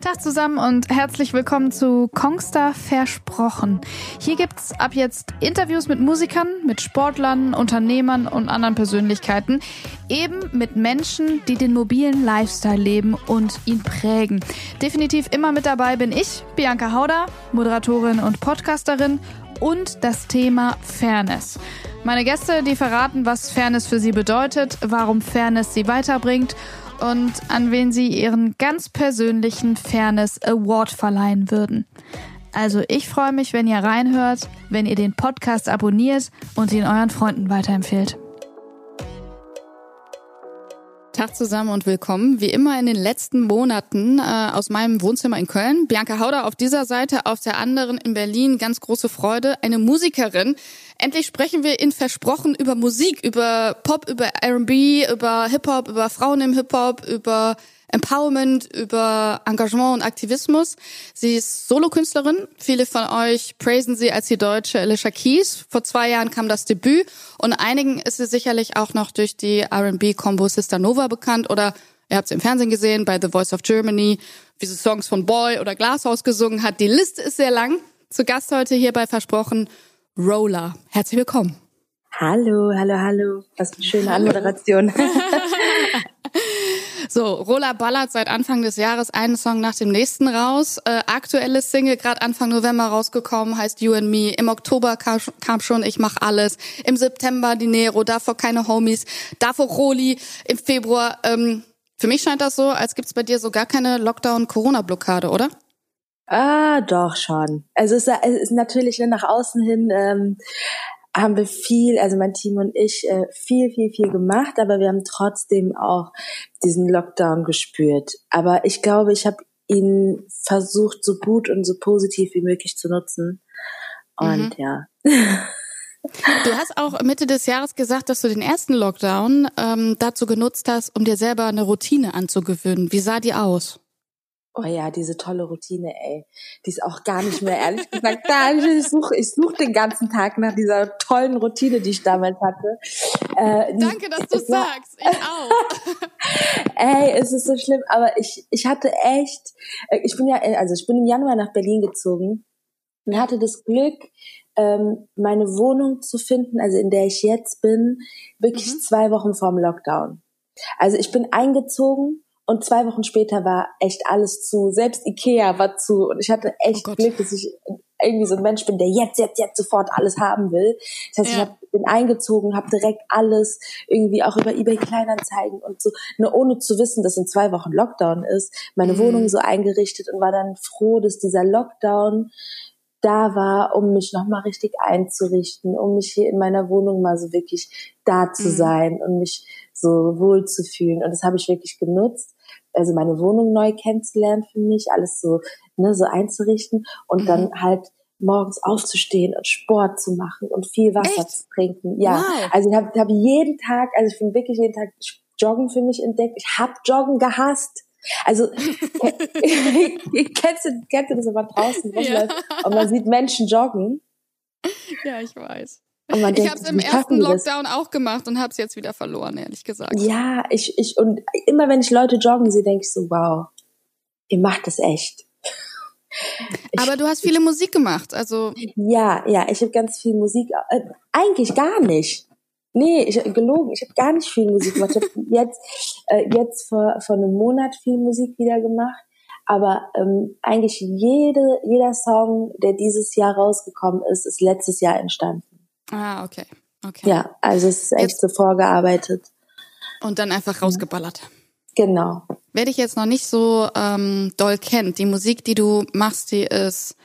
Tag zusammen und herzlich willkommen zu Kongstar Versprochen. Hier gibt's ab jetzt Interviews mit Musikern, mit Sportlern, Unternehmern und anderen Persönlichkeiten, eben mit Menschen, die den mobilen Lifestyle leben und ihn prägen. Definitiv immer mit dabei bin ich, Bianca Hauder, Moderatorin und Podcasterin und das Thema Fairness. Meine Gäste, die verraten, was Fairness für sie bedeutet, warum Fairness sie weiterbringt und an wen sie ihren ganz persönlichen Fairness Award verleihen würden. Also ich freue mich, wenn ihr reinhört, wenn ihr den Podcast abonniert und ihn euren Freunden weiterempfehlt. Tag zusammen und willkommen. Wie immer in den letzten Monaten äh, aus meinem Wohnzimmer in Köln. Bianca Hauder auf dieser Seite, auf der anderen in Berlin. Ganz große Freude. Eine Musikerin. Endlich sprechen wir in Versprochen über Musik, über Pop, über R&B, über Hip-Hop, über Frauen im Hip-Hop, über Empowerment, über Engagement und Aktivismus. Sie ist Solokünstlerin. Viele von euch praisen sie als die deutsche Alicia Keys. Vor zwei Jahren kam das Debüt und einigen ist sie sicherlich auch noch durch die R&B-Combo Sister Nova bekannt oder ihr habt sie im Fernsehen gesehen bei The Voice of Germany, wie sie Songs von Boy oder Glasshouse gesungen hat. Die Liste ist sehr lang. Zu Gast heute hier bei Versprochen Roller. Herzlich willkommen. Hallo, hallo, hallo. Was eine schöne Anmoderation. So, Rola ballert seit Anfang des Jahres einen Song nach dem nächsten raus. Äh, aktuelles Single, gerade Anfang November rausgekommen, heißt You and Me. Im Oktober kam, kam schon Ich mach alles. Im September Dinero, davor keine Homies, davor Roli. Im Februar, ähm, für mich scheint das so, als gibt's bei dir so gar keine Lockdown-Corona-Blockade, oder? Ah, doch schon. Also es ist natürlich nach außen hin ähm, haben wir viel, also mein Team und ich, äh, viel, viel, viel gemacht, aber wir haben trotzdem auch diesen Lockdown gespürt. Aber ich glaube, ich habe ihn versucht, so gut und so positiv wie möglich zu nutzen. Und mhm. ja. Du hast auch Mitte des Jahres gesagt, dass du den ersten Lockdown ähm, dazu genutzt hast, um dir selber eine Routine anzugewöhnen. Wie sah die aus? Oh ja, diese tolle Routine, ey. Die ist auch gar nicht mehr, ehrlich gesagt, da. Ich suche ich such den ganzen Tag nach dieser tollen Routine, die ich damals hatte. Äh, Danke, dass du sagst. Ich auch. ey, es ist so schlimm, aber ich, ich hatte echt, äh, ich bin ja, also ich bin im Januar nach Berlin gezogen und hatte das Glück, ähm, meine Wohnung zu finden, also in der ich jetzt bin, wirklich mhm. zwei Wochen vorm Lockdown. Also ich bin eingezogen und zwei Wochen später war echt alles zu. Selbst Ikea war zu. Und ich hatte echt oh Glück, dass ich irgendwie so ein Mensch bin, der jetzt, jetzt, jetzt sofort alles haben will. Das heißt, ja. ich hab, bin eingezogen, habe direkt alles irgendwie auch über eBay Kleinanzeigen und so, nur ohne zu wissen, dass in zwei Wochen Lockdown ist, meine mhm. Wohnung so eingerichtet und war dann froh, dass dieser Lockdown da war, um mich nochmal richtig einzurichten, um mich hier in meiner Wohnung mal so wirklich da zu mhm. sein und mich so wohl zu fühlen. Und das habe ich wirklich genutzt also meine Wohnung neu kennenzulernen für mich, alles so, ne, so einzurichten und mhm. dann halt morgens aufzustehen und Sport zu machen und viel Wasser Echt? zu trinken. Ja, wow. also ich habe hab jeden Tag, also ich bin wirklich jeden Tag Joggen für mich entdeckt. Ich habe Joggen gehasst. Also kennst du, kennst du das immer draußen ja. und man sieht Menschen joggen? Ja, ich weiß ich habe es im ersten Lockdown auch gemacht und habe es jetzt wieder verloren, ehrlich gesagt. Ja, ich, ich und immer wenn ich Leute joggen sehe, denke ich so, wow, ihr macht es echt. Ich, Aber du hast viele Musik gemacht, also. Ja, ja, ich habe ganz viel Musik. Äh, eigentlich gar nicht. Nee, ich gelogen. Ich habe gar nicht viel Musik gemacht. Ich habe jetzt, äh, jetzt vor, vor einem Monat viel Musik wieder gemacht. Aber ähm, eigentlich jede, jeder Song, der dieses Jahr rausgekommen ist, ist letztes Jahr entstanden. Ah, okay. okay. Ja, also es ist echt jetzt. so vorgearbeitet. Und dann einfach rausgeballert. Genau. Wer dich jetzt noch nicht so ähm, doll kennt, die Musik, die du machst, die ist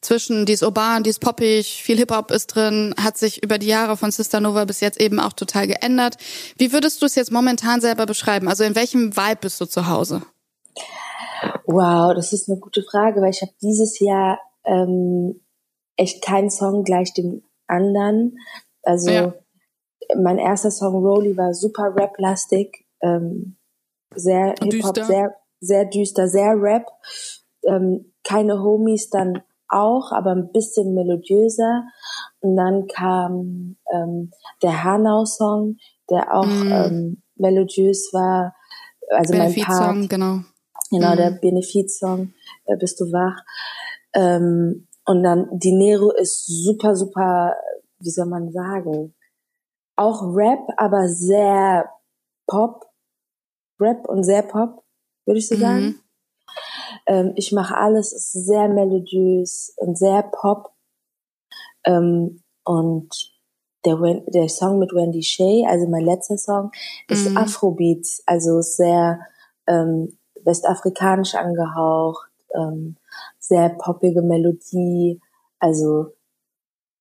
zwischen, die ist urban, die ist poppig, viel Hip-Hop ist drin, hat sich über die Jahre von Sister Nova bis jetzt eben auch total geändert. Wie würdest du es jetzt momentan selber beschreiben? Also in welchem Vibe bist du zu Hause? Wow, das ist eine gute Frage, weil ich habe dieses Jahr ähm, echt keinen Song gleich dem anderen. Also ja. mein erster Song Rolly war super rap-lastig, ähm, sehr Hip-Hop, sehr, sehr düster, sehr Rap. Ähm, keine Homies dann auch, aber ein bisschen melodiöser. Und dann kam ähm, der Hanau-Song, der auch mm. ähm, melodiös war. Also mein Part, Song, genau. Genau, mhm. der Benefizsong, äh, Bist du wach. Ähm, und dann Dinero ist super, super, wie soll man sagen, auch Rap, aber sehr Pop. Rap und sehr Pop, würde ich so mhm. sagen. Ähm, ich mache alles, ist sehr melodiös und sehr Pop. Ähm, und der, der Song mit Wendy Shea, also mein letzter Song, ist mhm. Afrobeat, also sehr ähm, westafrikanisch angehaucht, ähm, sehr poppige Melodie, also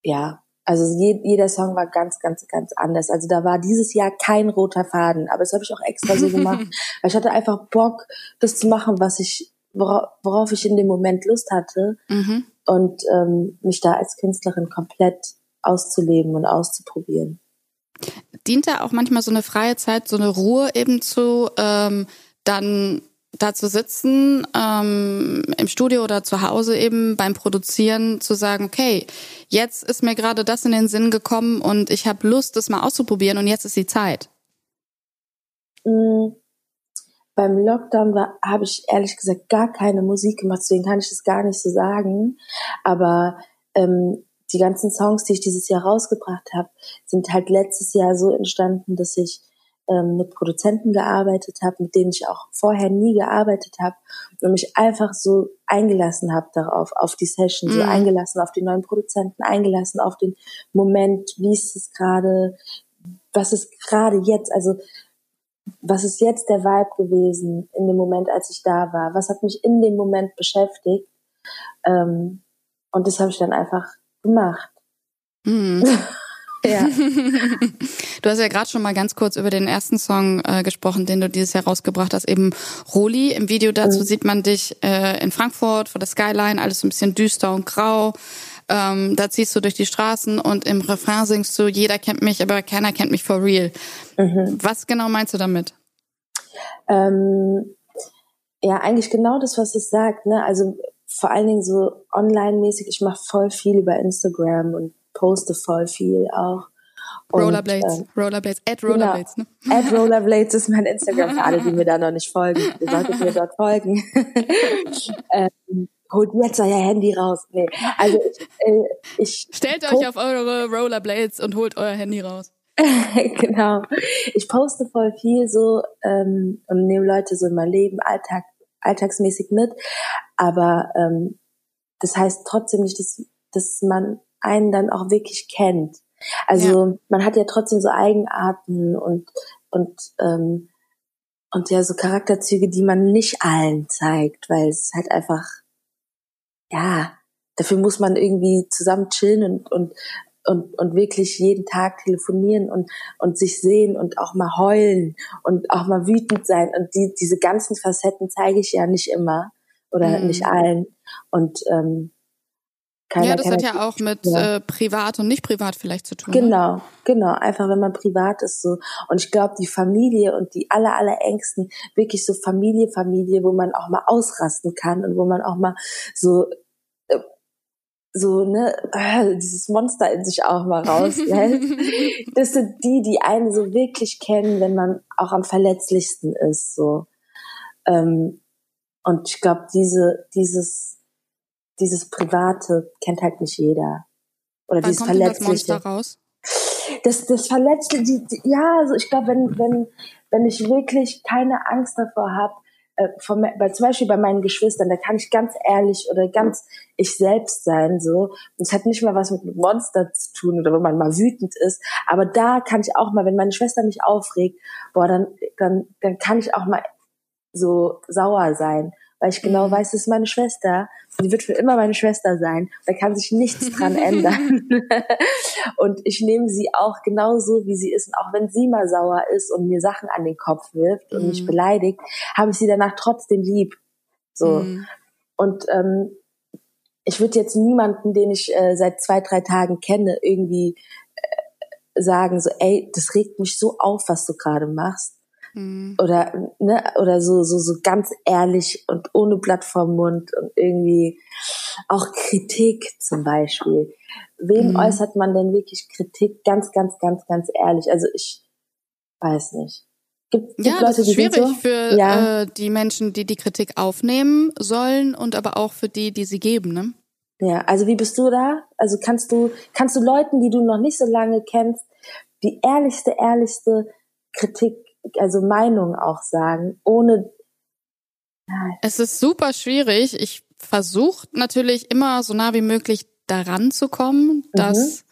ja, also je, jeder Song war ganz, ganz, ganz anders. Also da war dieses Jahr kein roter Faden, aber das habe ich auch extra so gemacht, weil ich hatte einfach Bock, das zu machen, was ich, worauf, worauf ich in dem Moment Lust hatte mhm. und ähm, mich da als Künstlerin komplett auszuleben und auszuprobieren. Dient da auch manchmal so eine freie Zeit, so eine Ruhe eben zu ähm, dann da zu sitzen, ähm, im Studio oder zu Hause eben beim Produzieren zu sagen, okay, jetzt ist mir gerade das in den Sinn gekommen und ich habe Lust, das mal auszuprobieren und jetzt ist die Zeit? Mhm. Beim Lockdown habe ich ehrlich gesagt gar keine Musik gemacht, deswegen kann ich das gar nicht so sagen. Aber ähm, die ganzen Songs, die ich dieses Jahr rausgebracht habe, sind halt letztes Jahr so entstanden, dass ich ähm, mit Produzenten gearbeitet habe, mit denen ich auch vorher nie gearbeitet habe und mich einfach so eingelassen habe darauf, auf die Session, mm. so mhm. eingelassen auf die neuen Produzenten, eingelassen auf den Moment, wie ist es gerade, was ist gerade jetzt, also was ist jetzt der Vibe gewesen in dem Moment, als ich da war? Was hat mich in dem Moment beschäftigt? Ähm, und das habe ich dann einfach gemacht. Mm. Ja. du hast ja gerade schon mal ganz kurz über den ersten Song äh, gesprochen, den du dieses Jahr rausgebracht hast, eben Roli. Im Video dazu mhm. sieht man dich äh, in Frankfurt vor der Skyline, alles so ein bisschen düster und grau. Ähm, da ziehst du durch die Straßen und im Refrain singst du, jeder kennt mich, aber keiner kennt mich for real. Mhm. Was genau meinst du damit? Ähm, ja, eigentlich genau das, was es sagt. Ne? Also vor allen Dingen so online-mäßig. Ich mache voll viel über Instagram und poste voll viel auch. Und, Rollerblades, äh, Rollerblades, at. Rollerblades, genau, ne? At Rollerblades ist mein Instagram für alle, die mir da noch nicht folgen. Ihr solltet mir dort folgen. ähm, holt jetzt euer Handy raus. Nee, also ich, äh, ich Stellt euch auf eure Rollerblades und holt euer Handy raus. genau. Ich poste voll viel so ähm, und nehme Leute so in mein Leben Alltag, alltagsmäßig mit. Aber ähm, das heißt trotzdem nicht, dass, dass man einen dann auch wirklich kennt. Also ja. man hat ja trotzdem so Eigenarten und und ähm, und ja so Charakterzüge, die man nicht allen zeigt, weil es halt einfach ja dafür muss man irgendwie zusammen chillen und und und, und wirklich jeden Tag telefonieren und, und sich sehen und auch mal heulen und auch mal wütend sein. Und die, diese ganzen Facetten zeige ich ja nicht immer oder mhm. nicht allen. Und ähm, keiner ja, das hat ja auch mit. Äh, privat und nicht privat vielleicht zu tun. Ne? Genau, ne? genau. Einfach wenn man privat ist so. Und ich glaube, die Familie und die aller, aller Ängsten, wirklich so Familie, Familie, wo man auch mal ausrasten kann und wo man auch mal so äh, so ne dieses Monster in sich auch mal rauslässt. das sind die, die einen so wirklich kennen, wenn man auch am verletzlichsten ist. So ähm, und ich glaube, diese dieses dieses Private kennt halt nicht jeder. Oder Wann dieses kommt Verletzliche. Das Monster raus? Das, das Verletzliche, die, die, ja, also ich glaube, wenn, wenn, wenn ich wirklich keine Angst davor habe, äh, von, bei, zum Beispiel bei meinen Geschwistern, da kann ich ganz ehrlich oder ganz ich selbst sein, so. Und es hat nicht mal was mit Monster zu tun oder wenn man mal wütend ist. Aber da kann ich auch mal, wenn meine Schwester mich aufregt, boah, dann, dann, dann kann ich auch mal so sauer sein weil ich genau mhm. weiß, das ist meine Schwester. Sie wird für immer meine Schwester sein. Da kann sich nichts dran ändern. und ich nehme sie auch genauso, wie sie ist. Und auch wenn sie mal sauer ist und mir Sachen an den Kopf wirft und mich mhm. beleidigt, habe ich sie danach trotzdem lieb. So. Mhm. Und ähm, ich würde jetzt niemanden, den ich äh, seit zwei, drei Tagen kenne, irgendwie äh, sagen, so, ey, das regt mich so auf, was du gerade machst. Mhm. Oder, ne, oder so, so, so ganz ehrlich und ohne Blatt vorm Mund und irgendwie auch Kritik zum Beispiel. Wem mhm. äußert man denn wirklich Kritik ganz, ganz, ganz, ganz ehrlich? Also ich weiß nicht. Gibt, gibt ja, Leute, das ist schwierig so? für ja. äh, die Menschen, die die Kritik aufnehmen sollen und aber auch für die, die sie geben, ne? Ja, also wie bist du da? Also kannst du, kannst du Leuten, die du noch nicht so lange kennst, die ehrlichste, ehrlichste Kritik, also Meinung auch sagen, ohne. Es ist super schwierig. Ich versuche natürlich immer so nah wie möglich daran zu kommen, mhm. das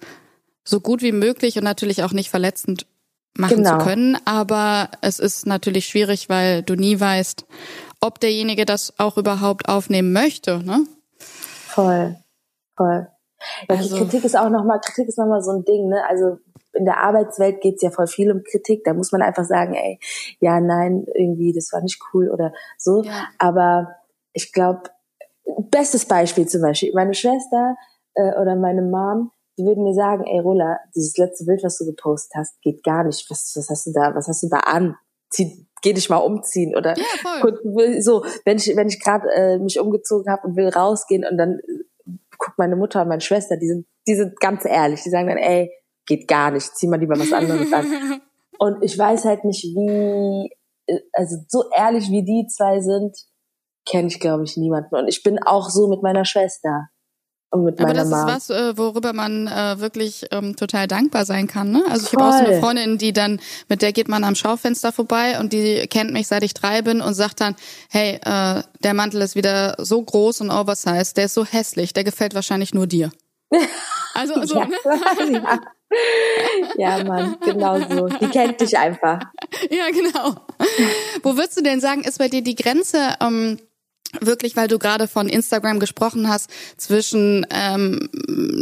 so gut wie möglich und natürlich auch nicht verletzend machen genau. zu können. Aber es ist natürlich schwierig, weil du nie weißt, ob derjenige das auch überhaupt aufnehmen möchte. Ne? Voll, voll. Ja, also, Kritik ist auch nochmal, Kritik ist nochmal so ein Ding, ne? Also in der Arbeitswelt geht's ja voll viel um Kritik. Da muss man einfach sagen, ey, ja, nein, irgendwie, das war nicht cool oder so. Ja. Aber ich glaube, bestes Beispiel zum Beispiel, meine Schwester äh, oder meine Mom, die würden mir sagen, ey Rola, dieses letzte Bild, was du gepostet hast, geht gar nicht. Was, was hast du da, was hast du da an? Zieh, geh dich mal umziehen oder ja, so, wenn ich wenn ich gerade äh, mich umgezogen habe und will rausgehen und dann äh, guckt meine Mutter und meine Schwester, die sind die sind ganz ehrlich, die sagen dann, ey, geht gar nicht, zieh mal lieber was anderes an. Und ich weiß halt nicht, wie, also so ehrlich wie die zwei sind, kenne ich, glaube ich, niemanden. Und ich bin auch so mit meiner Schwester. Und mit Aber meiner das Mom. ist was, äh, worüber man äh, wirklich ähm, total dankbar sein kann. Ne? Also ich habe auch so eine Freundin, die dann, mit der geht man am Schaufenster vorbei und die kennt mich seit ich drei bin und sagt dann, hey, äh, der Mantel ist wieder so groß und oversized, der ist so hässlich, der gefällt wahrscheinlich nur dir. Also, also ja, ne? ja. ja, Mann, genau so. Die kennt dich einfach. Ja, genau. Wo würdest du denn sagen, ist bei dir die Grenze ähm, wirklich, weil du gerade von Instagram gesprochen hast, zwischen ähm,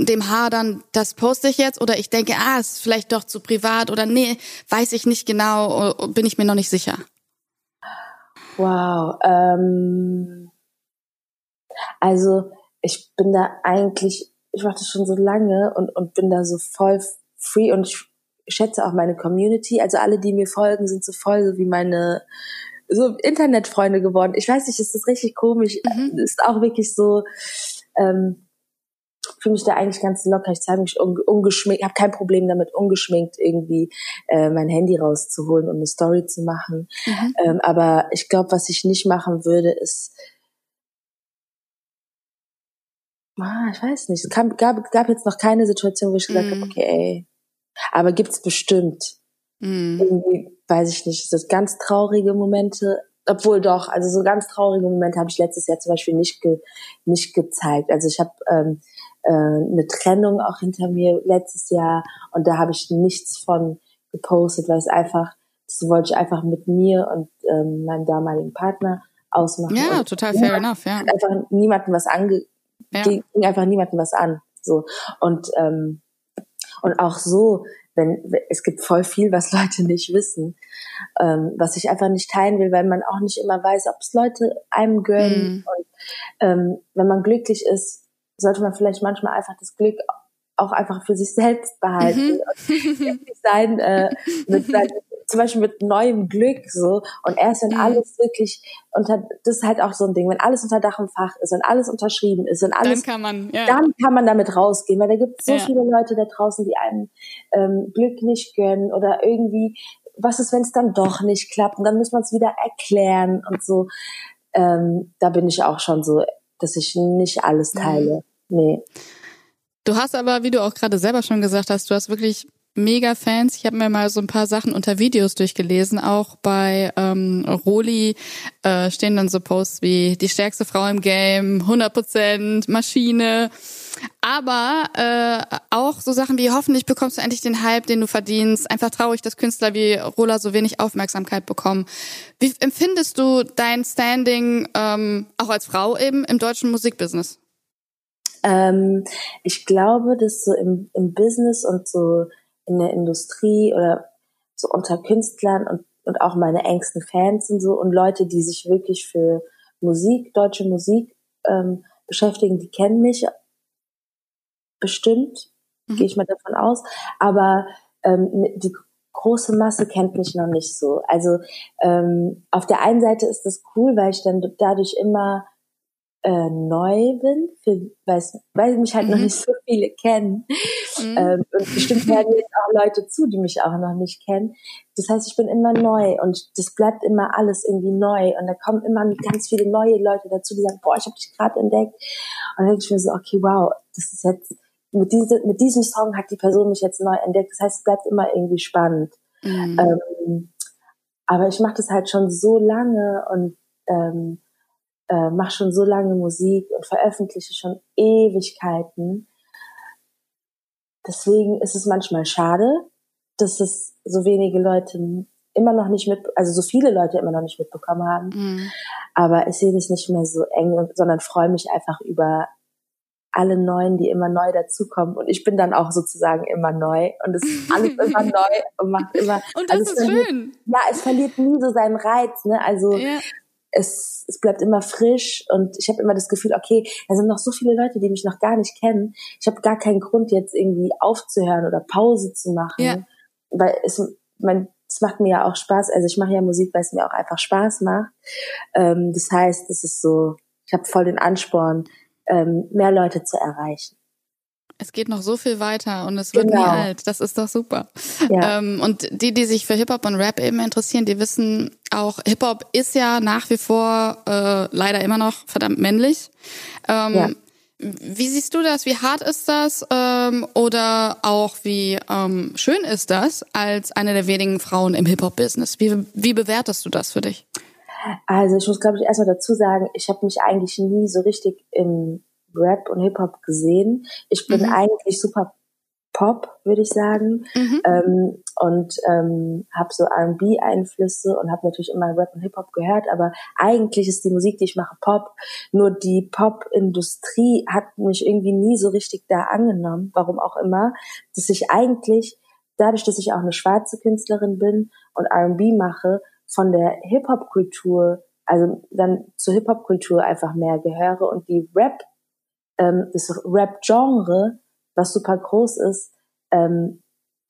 dem Hadern, das poste ich jetzt, oder ich denke, ah, ist vielleicht doch zu privat, oder nee, weiß ich nicht genau, bin ich mir noch nicht sicher? Wow. Ähm, also ich bin da eigentlich ich mache das schon so lange und, und bin da so voll free und ich schätze auch meine Community. Also alle, die mir folgen, sind so voll so wie meine so Internetfreunde geworden. Ich weiß nicht, ist das richtig komisch. Mhm. Ist auch wirklich so, ähm, fühle mich da eigentlich ganz locker. Ich zeige mich ungeschminkt, habe kein Problem damit, ungeschminkt irgendwie äh, mein Handy rauszuholen und eine Story zu machen. Mhm. Ähm, aber ich glaube, was ich nicht machen würde, ist Ah, ich weiß nicht. Es kam, gab, gab jetzt noch keine Situation, wo ich gesagt mm. habe, okay, ey. Aber gibt's bestimmt. Mm. Irgendwie, weiß ich nicht, so ganz traurige Momente. Obwohl doch, also so ganz traurige Momente habe ich letztes Jahr zum Beispiel nicht, ge, nicht gezeigt. Also ich habe ähm, äh, eine Trennung auch hinter mir letztes Jahr und da habe ich nichts von gepostet, weil es einfach, das wollte ich einfach mit mir und ähm, meinem damaligen Partner ausmachen. Ja, total fair enough, ja. Einfach niemanden was ange ja. ging einfach niemandem was an. So. Und, ähm, und auch so, wenn, es gibt voll viel, was Leute nicht wissen, ähm, was ich einfach nicht teilen will, weil man auch nicht immer weiß, ob es Leute einem gönnen. Mhm. Und ähm, wenn man glücklich ist, sollte man vielleicht manchmal einfach das Glück auch einfach für sich selbst behalten mhm. und sein äh, mit seinen zum Beispiel mit neuem Glück so und erst wenn mhm. alles wirklich unter das ist halt auch so ein Ding, wenn alles unter Dach und Fach ist, wenn alles unterschrieben ist, wenn alles dann kann man ja. dann kann man damit rausgehen, weil da gibt es so ja. viele Leute da draußen, die einem ähm, Glück nicht gönnen oder irgendwie was ist, wenn es dann doch nicht klappt und dann muss man es wieder erklären und so. Ähm, da bin ich auch schon so, dass ich nicht alles mhm. teile. Mhm. Nee. Du hast aber, wie du auch gerade selber schon gesagt hast, du hast wirklich mega Fans. Ich habe mir mal so ein paar Sachen unter Videos durchgelesen. Auch bei ähm, Roli äh, stehen dann so Posts wie die stärkste Frau im Game, 100% Maschine. Aber äh, auch so Sachen wie hoffentlich bekommst du endlich den Hype, den du verdienst. Einfach traurig, dass Künstler wie Rola so wenig Aufmerksamkeit bekommen. Wie empfindest du dein Standing ähm, auch als Frau eben im deutschen Musikbusiness? Ähm, ich glaube, dass so im, im Business und so in der Industrie oder so unter Künstlern und, und auch meine engsten Fans und so und Leute, die sich wirklich für Musik, deutsche Musik ähm, beschäftigen, die kennen mich bestimmt, mhm. gehe ich mal davon aus. Aber ähm, die große Masse kennt mich noch nicht so. Also ähm, auf der einen Seite ist das cool, weil ich dann dadurch immer äh, neu bin, für, weil mich halt mhm. noch nicht so viele kennen. Mhm. Ähm, und bestimmt werden jetzt auch Leute zu, die mich auch noch nicht kennen. Das heißt, ich bin immer neu und das bleibt immer alles irgendwie neu. Und da kommen immer ganz viele neue Leute dazu, die sagen, boah, ich habe dich gerade entdeckt. Und dann denke ich mir so, okay, wow, das ist jetzt, mit, diese, mit diesem Song hat die Person mich jetzt neu entdeckt. Das heißt, es bleibt immer irgendwie spannend. Mhm. Ähm, aber ich mache das halt schon so lange und ähm, äh, mache schon so lange Musik und veröffentliche schon Ewigkeiten. Deswegen ist es manchmal schade, dass es so wenige Leute immer noch nicht mit, also so viele Leute immer noch nicht mitbekommen haben. Mhm. Aber ich sehe das nicht mehr so eng, sondern freue mich einfach über alle Neuen, die immer neu dazukommen. Und ich bin dann auch sozusagen immer neu. Und es ist alles immer neu und macht immer. Und das also ist verliert, schön. Ja, es verliert nie so seinen Reiz. Ne? Also ja es, es bleibt immer frisch und ich habe immer das Gefühl, okay, da sind noch so viele Leute, die mich noch gar nicht kennen. Ich habe gar keinen Grund, jetzt irgendwie aufzuhören oder Pause zu machen. Ja. Weil es, mein, es macht mir ja auch Spaß. Also ich mache ja Musik, weil es mir auch einfach Spaß macht. Ähm, das heißt, es ist so, ich habe voll den Ansporn, ähm, mehr Leute zu erreichen. Es geht noch so viel weiter und es wird genau. nie alt. Das ist doch super. Ja. Ähm, und die, die sich für Hip-Hop und Rap eben interessieren, die wissen auch, Hip-Hop ist ja nach wie vor äh, leider immer noch verdammt männlich. Ähm, ja. Wie siehst du das? Wie hart ist das? Ähm, oder auch wie ähm, schön ist das als eine der wenigen Frauen im Hip-Hop-Business? Wie, wie bewertest du das für dich? Also ich muss, glaube ich, erstmal dazu sagen, ich habe mich eigentlich nie so richtig im Rap und Hip-Hop gesehen. Ich bin mhm. eigentlich super Pop, würde ich sagen. Mhm. Ähm, und ähm, habe so RB-Einflüsse und habe natürlich immer Rap und Hip-Hop gehört, aber eigentlich ist die Musik, die ich mache, Pop. Nur die Pop-Industrie hat mich irgendwie nie so richtig da angenommen, warum auch immer, dass ich eigentlich, dadurch, dass ich auch eine schwarze Künstlerin bin und RB mache, von der Hip-Hop-Kultur, also dann zur Hip-Hop-Kultur einfach mehr gehöre und die Rap ähm, das Rap-Genre, was super groß ist, ähm,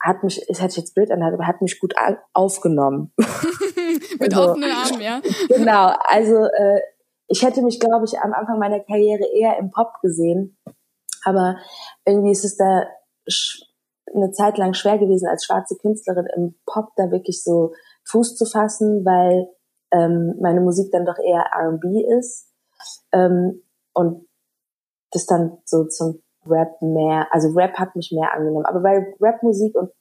hat mich, es hätte ich jetzt blöd an, aber hat mich gut aufgenommen. Mit also, offenen Armen, ja. Genau, also äh, ich hätte mich, glaube ich, am Anfang meiner Karriere eher im Pop gesehen, aber irgendwie ist es da eine Zeit lang schwer gewesen, als schwarze Künstlerin im Pop da wirklich so Fuß zu fassen, weil ähm, meine Musik dann doch eher R&B ist. Ähm, und das dann so zum Rap mehr, also Rap hat mich mehr angenommen, aber weil Rapmusik und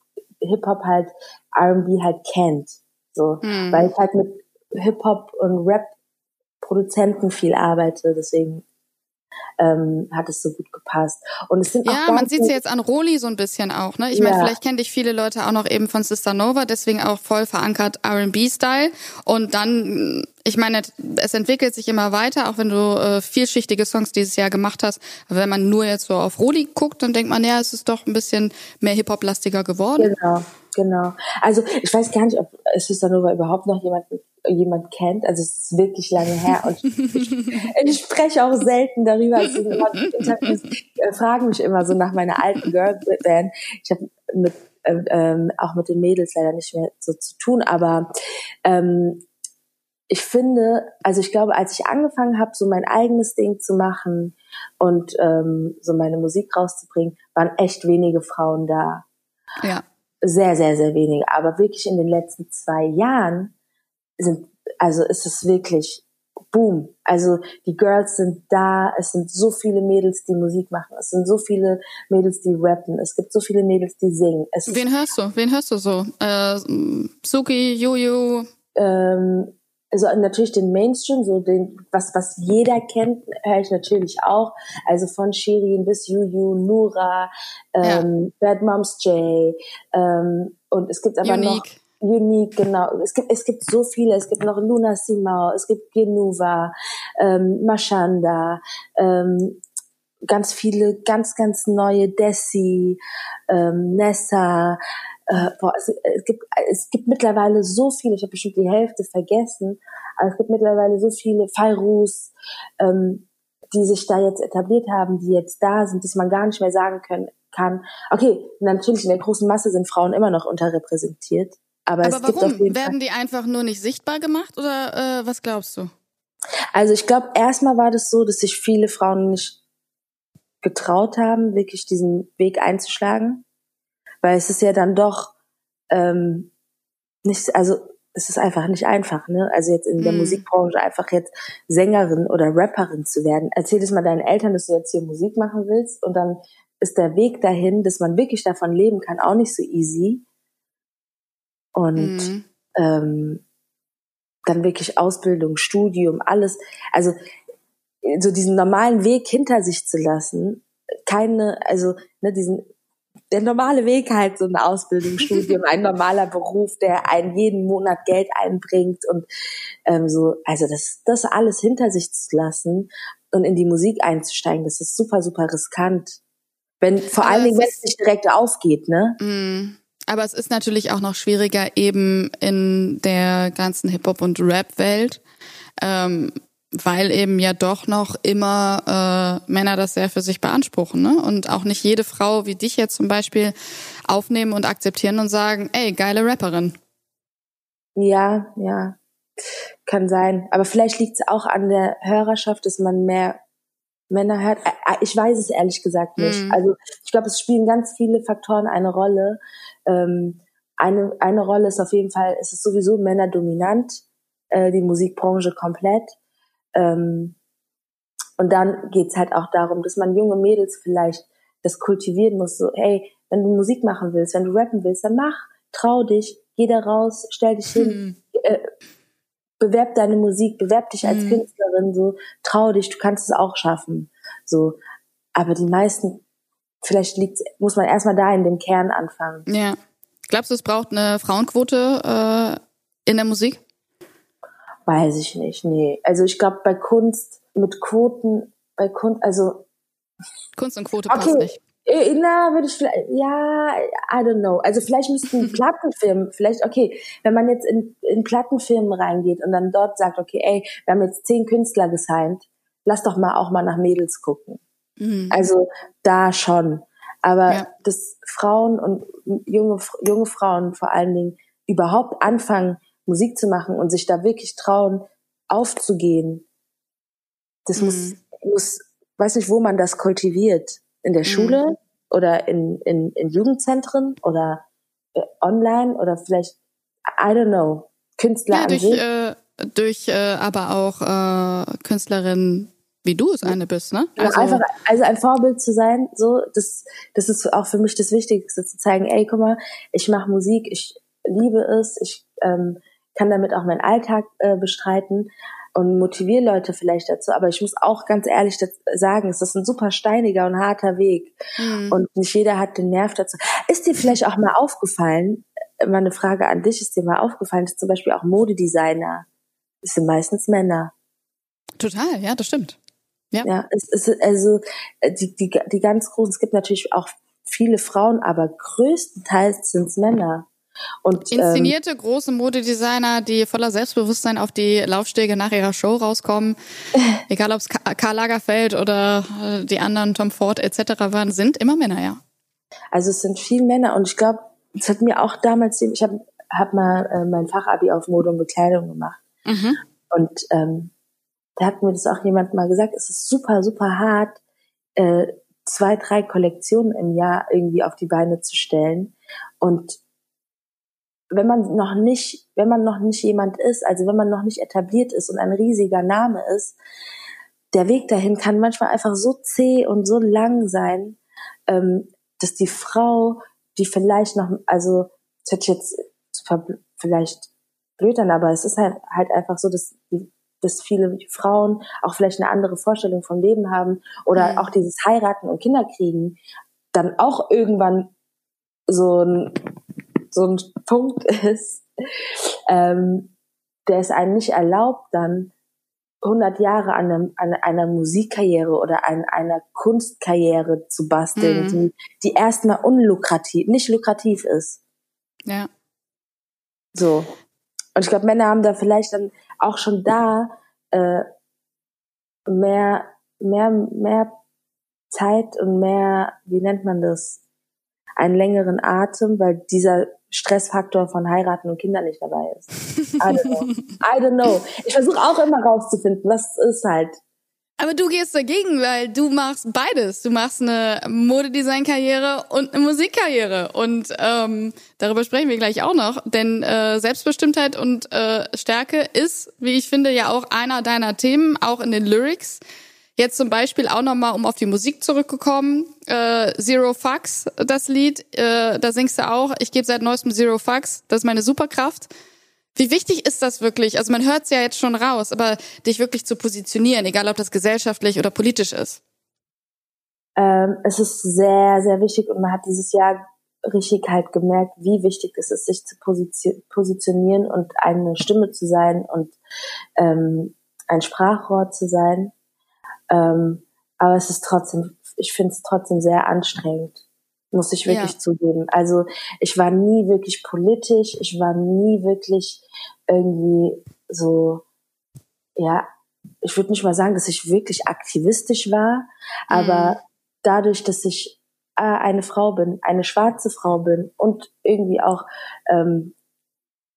Hip-Hop halt R&B halt kennt, so, mhm. weil ich halt mit Hip-Hop und Rap-Produzenten viel arbeite, deswegen ähm, hat es so gut gepasst. Und es sind ja, man sieht sie jetzt an Roli so ein bisschen auch. Ne? Ich ja. meine, vielleicht kennen dich viele Leute auch noch eben von Sister Nova, deswegen auch voll verankert R&B-Style. Und dann, ich meine, es entwickelt sich immer weiter, auch wenn du äh, vielschichtige Songs dieses Jahr gemacht hast. Aber wenn man nur jetzt so auf Roli guckt, dann denkt man, ja, es ist doch ein bisschen mehr Hip-Hop-lastiger geworden. Genau, genau. Also ich weiß gar nicht, ob Sister Nova überhaupt noch jemanden jemand kennt. Also es ist wirklich lange her und ich, ich spreche auch selten darüber. Also Interviews äh, fragen mich immer so nach meiner alten Girlband. Ich habe mit äh, ähm, auch mit den Mädels leider nicht mehr so zu tun, aber ähm, ich finde, also ich glaube, als ich angefangen habe, so mein eigenes Ding zu machen und ähm, so meine Musik rauszubringen, waren echt wenige Frauen da. Ja. Sehr, sehr, sehr wenige. Aber wirklich in den letzten zwei Jahren sind, also ist es wirklich boom. Also die Girls sind da, es sind so viele Mädels, die Musik machen, es sind so viele Mädels, die rappen, es gibt so viele Mädels, die singen. Es Wen hörst du? Wen hörst du so? Äh, Suki, Juju? Ähm, also natürlich den Mainstream, so den, was, was jeder kennt, höre ich natürlich auch. Also von Shirin bis Juju, Nura, ähm, ja. Bad Moms J, ähm, und es gibt aber Unique. noch Unique, genau. Es gibt, es gibt so viele. Es gibt noch Luna Simao, es gibt Genuva, ähm, Mashanda, ähm, ganz viele, ganz, ganz neue Desi, ähm, Nessa. Äh, boah, es, es, gibt, es gibt mittlerweile so viele, ich habe bestimmt die Hälfte vergessen, aber es gibt mittlerweile so viele Fairus, ähm, die sich da jetzt etabliert haben, die jetzt da sind, dass man gar nicht mehr sagen können, kann, okay, natürlich in der großen Masse sind Frauen immer noch unterrepräsentiert, aber, Aber warum? Werden die einfach nur nicht sichtbar gemacht oder äh, was glaubst du? Also ich glaube, erstmal war das so, dass sich viele Frauen nicht getraut haben, wirklich diesen Weg einzuschlagen. Weil es ist ja dann doch ähm, nicht, also es ist einfach nicht einfach, ne? Also jetzt in der mm. Musikbranche einfach jetzt Sängerin oder Rapperin zu werden. Erzähl es mal deinen Eltern, dass du jetzt hier Musik machen willst und dann ist der Weg dahin, dass man wirklich davon leben kann, auch nicht so easy. Und mm. ähm, dann wirklich Ausbildung, Studium, alles. Also so diesen normalen Weg hinter sich zu lassen, keine, also ne, diesen der normale Weg halt so eine Ausbildung, Studium, ein normaler Beruf, der einen jeden Monat Geld einbringt und ähm, so, also das, das alles hinter sich zu lassen und in die Musik einzusteigen, das ist super, super riskant. Wenn, vor allen Dingen, wenn es nicht direkt aufgeht, ne? Mm. Aber es ist natürlich auch noch schwieriger eben in der ganzen Hip-Hop- und Rap-Welt, ähm, weil eben ja doch noch immer äh, Männer das sehr für sich beanspruchen. Ne? Und auch nicht jede Frau wie dich jetzt zum Beispiel aufnehmen und akzeptieren und sagen, ey, geile Rapperin. Ja, ja, kann sein. Aber vielleicht liegt es auch an der Hörerschaft, dass man mehr Männer hört. Ich weiß es ehrlich gesagt nicht. Mhm. Also ich glaube, es spielen ganz viele Faktoren eine Rolle. Ähm, eine, eine Rolle ist auf jeden Fall, es ist sowieso männerdominant, äh, die Musikbranche komplett. Ähm, und dann geht's halt auch darum, dass man junge Mädels vielleicht das kultivieren muss. So, hey, wenn du Musik machen willst, wenn du rappen willst, dann mach, trau dich, geh da raus, stell dich hin, hm. äh, bewerb deine Musik, bewerb dich als hm. Künstlerin, so, trau dich, du kannst es auch schaffen. So, aber die meisten, vielleicht liegt, muss man erstmal da in dem Kern anfangen. Ja. Glaubst du, es braucht eine Frauenquote äh, in der Musik? Weiß ich nicht, nee. Also ich glaube, bei Kunst mit Quoten, bei Kunst, also. Kunst und Quote okay. passt nicht. Äh, na, würde ich vielleicht, ja, I don't know. Also vielleicht müssten Plattenfirmen, vielleicht, okay, wenn man jetzt in, in Plattenfirmen reingeht und dann dort sagt, okay, ey, wir haben jetzt zehn Künstler gesigned, lass doch mal auch mal nach Mädels gucken. Mhm. Also da schon. Aber ja. dass Frauen und junge, junge Frauen vor allen Dingen überhaupt anfangen, Musik zu machen und sich da wirklich trauen, aufzugehen. Das mhm. muss, muss, weiß nicht, wo man das kultiviert. In der mhm. Schule oder in, in, in Jugendzentren oder äh, online oder vielleicht, I don't know, Künstler ja, an durch, sich. Äh, durch äh, aber auch äh, Künstlerinnen wie du es eine bist, ne? Also, einfach, also ein Vorbild zu sein, so, das, das ist auch für mich das Wichtigste, zu zeigen, ey, guck mal, ich mache Musik, ich liebe es, ich ähm, kann damit auch meinen Alltag äh, bestreiten und motiviere Leute vielleicht dazu. Aber ich muss auch ganz ehrlich sagen, es ist ein super steiniger und harter Weg. Mhm. Und nicht jeder hat den Nerv dazu. Ist dir vielleicht auch mal aufgefallen, mal eine Frage an dich, ist dir mal aufgefallen, dass zum Beispiel auch Modedesigner, das sind meistens Männer. Total, ja, das stimmt. Ja, ja es ist also äh, die, die, die ganz großen, es gibt natürlich auch viele Frauen, aber größtenteils sind es Männer. Und, Inszenierte ähm, große Modedesigner, die voller Selbstbewusstsein auf die Laufstege nach ihrer Show rauskommen, egal ob es Karl Lagerfeld oder äh, die anderen Tom Ford etc. waren, sind immer Männer, ja. Also es sind viele Männer und ich glaube, es hat mir auch damals, ich habe hab mal äh, mein Fachabi auf Mode und Bekleidung gemacht mhm. und ähm, da hat mir das auch jemand mal gesagt, es ist super, super hart, äh, zwei, drei Kollektionen im Jahr irgendwie auf die Beine zu stellen. Und wenn man noch nicht, wenn man noch nicht jemand ist, also wenn man noch nicht etabliert ist und ein riesiger Name ist, der Weg dahin kann manchmal einfach so zäh und so lang sein, ähm, dass die Frau, die vielleicht noch, also das hört jetzt vielleicht blöd an, aber es ist halt, halt einfach so, dass, dass viele Frauen auch vielleicht eine andere Vorstellung vom Leben haben oder mhm. auch dieses Heiraten und Kinder kriegen, dann auch irgendwann so ein so ein Punkt ist, ähm, der es einem nicht erlaubt, dann 100 Jahre an, einem, an einer Musikkarriere oder an einer Kunstkarriere zu basteln, mhm. die, die erstmal unlukrativ, nicht lukrativ ist. Ja. So. Und ich glaube, Männer haben da vielleicht dann auch schon da äh, mehr, mehr, mehr Zeit und mehr, wie nennt man das, einen längeren Atem, weil dieser Stressfaktor von heiraten und Kindern nicht dabei ist. I don't know. I don't know. Ich versuche auch immer rauszufinden, was ist halt. Aber du gehst dagegen, weil du machst beides. Du machst eine Modedesign-Karriere und eine Musikkarriere. Und ähm, darüber sprechen wir gleich auch noch. Denn äh, Selbstbestimmtheit und äh, Stärke ist, wie ich finde, ja auch einer deiner Themen, auch in den Lyrics. Jetzt zum Beispiel auch nochmal, um auf die Musik zurückgekommen, äh, Zero Fucks, das Lied, äh, da singst du auch, ich gebe seit neuestem Zero Fucks, das ist meine Superkraft. Wie wichtig ist das wirklich? Also man hört es ja jetzt schon raus, aber dich wirklich zu positionieren, egal ob das gesellschaftlich oder politisch ist. Ähm, es ist sehr, sehr wichtig und man hat dieses Jahr richtig halt gemerkt, wie wichtig es ist, sich zu positionieren und eine Stimme zu sein und ähm, ein Sprachrohr zu sein. Ähm, aber es ist trotzdem, ich finde es trotzdem sehr anstrengend, muss ich wirklich ja. zugeben. Also ich war nie wirklich politisch, ich war nie wirklich irgendwie so, ja, ich würde nicht mal sagen, dass ich wirklich aktivistisch war, aber mhm. dadurch, dass ich äh, eine Frau bin, eine schwarze Frau bin und irgendwie auch ähm,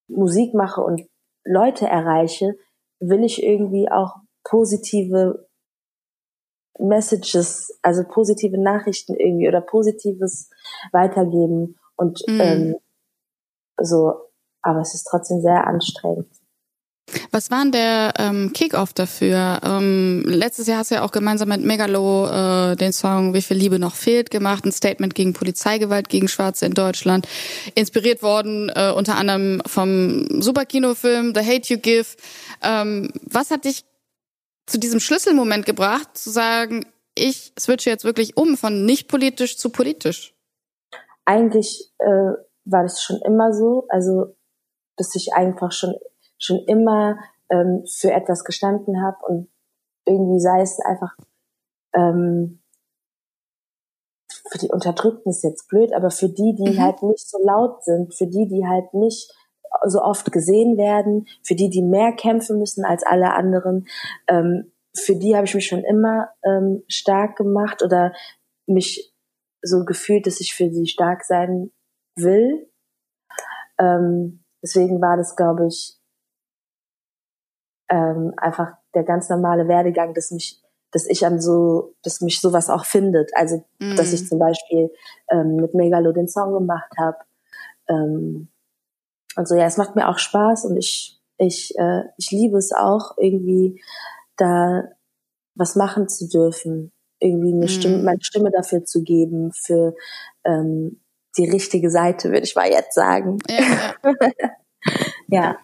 Musik mache und Leute erreiche, will ich irgendwie auch positive Messages, also positive Nachrichten irgendwie oder positives weitergeben und mm. ähm, so, aber es ist trotzdem sehr anstrengend. Was war denn der ähm, Kick-Off dafür? Ähm, letztes Jahr hast du ja auch gemeinsam mit Megalo äh, den Song Wie viel Liebe noch fehlt gemacht, ein Statement gegen Polizeigewalt gegen Schwarze in Deutschland, inspiriert worden äh, unter anderem vom Superkinofilm The Hate You Give. Ähm, was hat dich zu diesem Schlüsselmoment gebracht, zu sagen, ich switche jetzt wirklich um von nicht politisch zu politisch? Eigentlich äh, war das schon immer so, also dass ich einfach schon schon immer ähm, für etwas gestanden habe und irgendwie sei es einfach ähm, für die Unterdrückten ist jetzt blöd, aber für die, die mhm. halt nicht so laut sind, für die, die halt nicht so oft gesehen werden, für die, die mehr kämpfen müssen als alle anderen. Ähm, für die habe ich mich schon immer ähm, stark gemacht oder mich so gefühlt, dass ich für sie stark sein will. Ähm, deswegen war das, glaube ich, ähm, einfach der ganz normale Werdegang, dass mich, dass ich an so, dass mich sowas auch findet. Also, mm. dass ich zum Beispiel ähm, mit Megalo den Song gemacht habe. Ähm, und so, ja, es macht mir auch Spaß und ich, ich, äh, ich liebe es auch, irgendwie da was machen zu dürfen, irgendwie eine Stimme, mhm. meine Stimme dafür zu geben, für ähm, die richtige Seite, würde ich mal jetzt sagen. Ja, ja. ja.